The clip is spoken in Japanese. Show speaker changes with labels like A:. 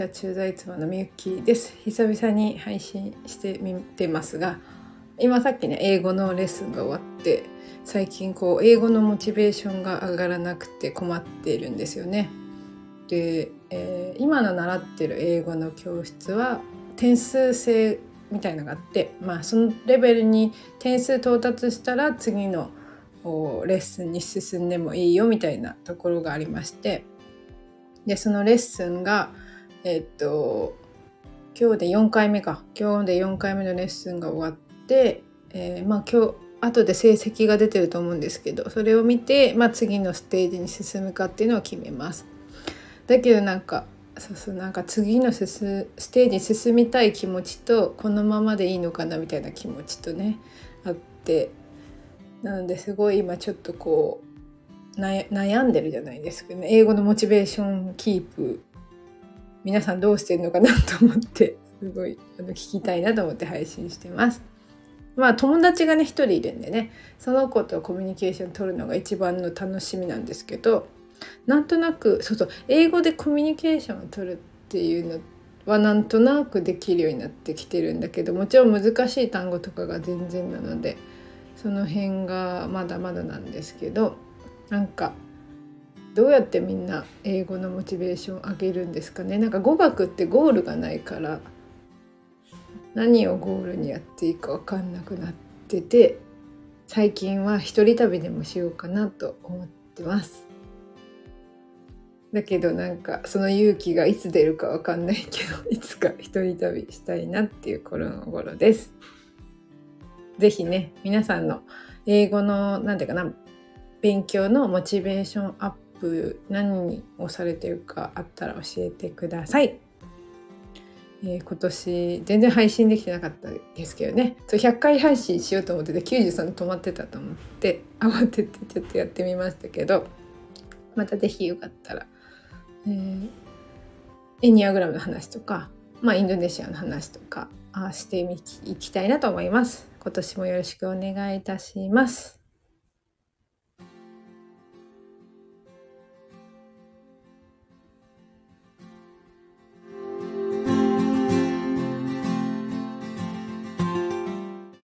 A: じゃ駐在妻のみゆきです。久々に配信してみてますが、今さっきね、英語のレッスンが終わって、最近こう、英語のモチベーションが上がらなくて困っているんですよね。で、えー、今の習ってる英語の教室は点数制みたいのがあって、まあそのレベルに点数到達したら次のレッスンに進んでもいいよみたいなところがありまして、で、そのレッスンが、えっと、今日で4回目か。今日で4回目のレッスンが終わって、えー、まあ今日、後で成績が出てると思うんですけど、それを見て、まあ次のステージに進むかっていうのを決めます。だけどなんか、そうそうなんか次のステージに進みたい気持ちとこのままでいいのかなみたいな気持ちとねあってなのですごい今ちょっとこう悩んでるじゃないですけどね英語のモチベーションキープ皆さんどうしてるのかなと思ってすごいあの聞きたいなと思って配信してます。まあ友達がね一人いるんでねその子とコミュニケーション取るのが一番の楽しみなんですけどなんとなくそうそう英語でコミュニケーションを取るっていうのはなんとなくできるようになってきてるんだけどもちろん難しい単語とかが全然なのでその辺がまだまだなんですけどなんかどうやってみんな英語のモチベーション上げるんですかね？なんか語学ってゴールがないから何をゴールにやっていいか分かんなくなってて最近は一人旅でもしようかなと思ってます。だけどなんかその勇気がいつ出るか分かんないけど いつか一人旅したいなっていう頃の頃です。是非ね皆さんの英語の何て言うかな勉強のモチベーションアッププ何をされてるかあったら教えてください。えー、今年全然配信できてなかったですけどねそう100回配信しようと思ってて93止まってたと思って慌ててちょっとやってみましたけどまた是非よかったら、えー、エニアグラムの話とか、まあ、インドネシアの話とかあしていきたいなと思います。今年もよろしくお願いいたします。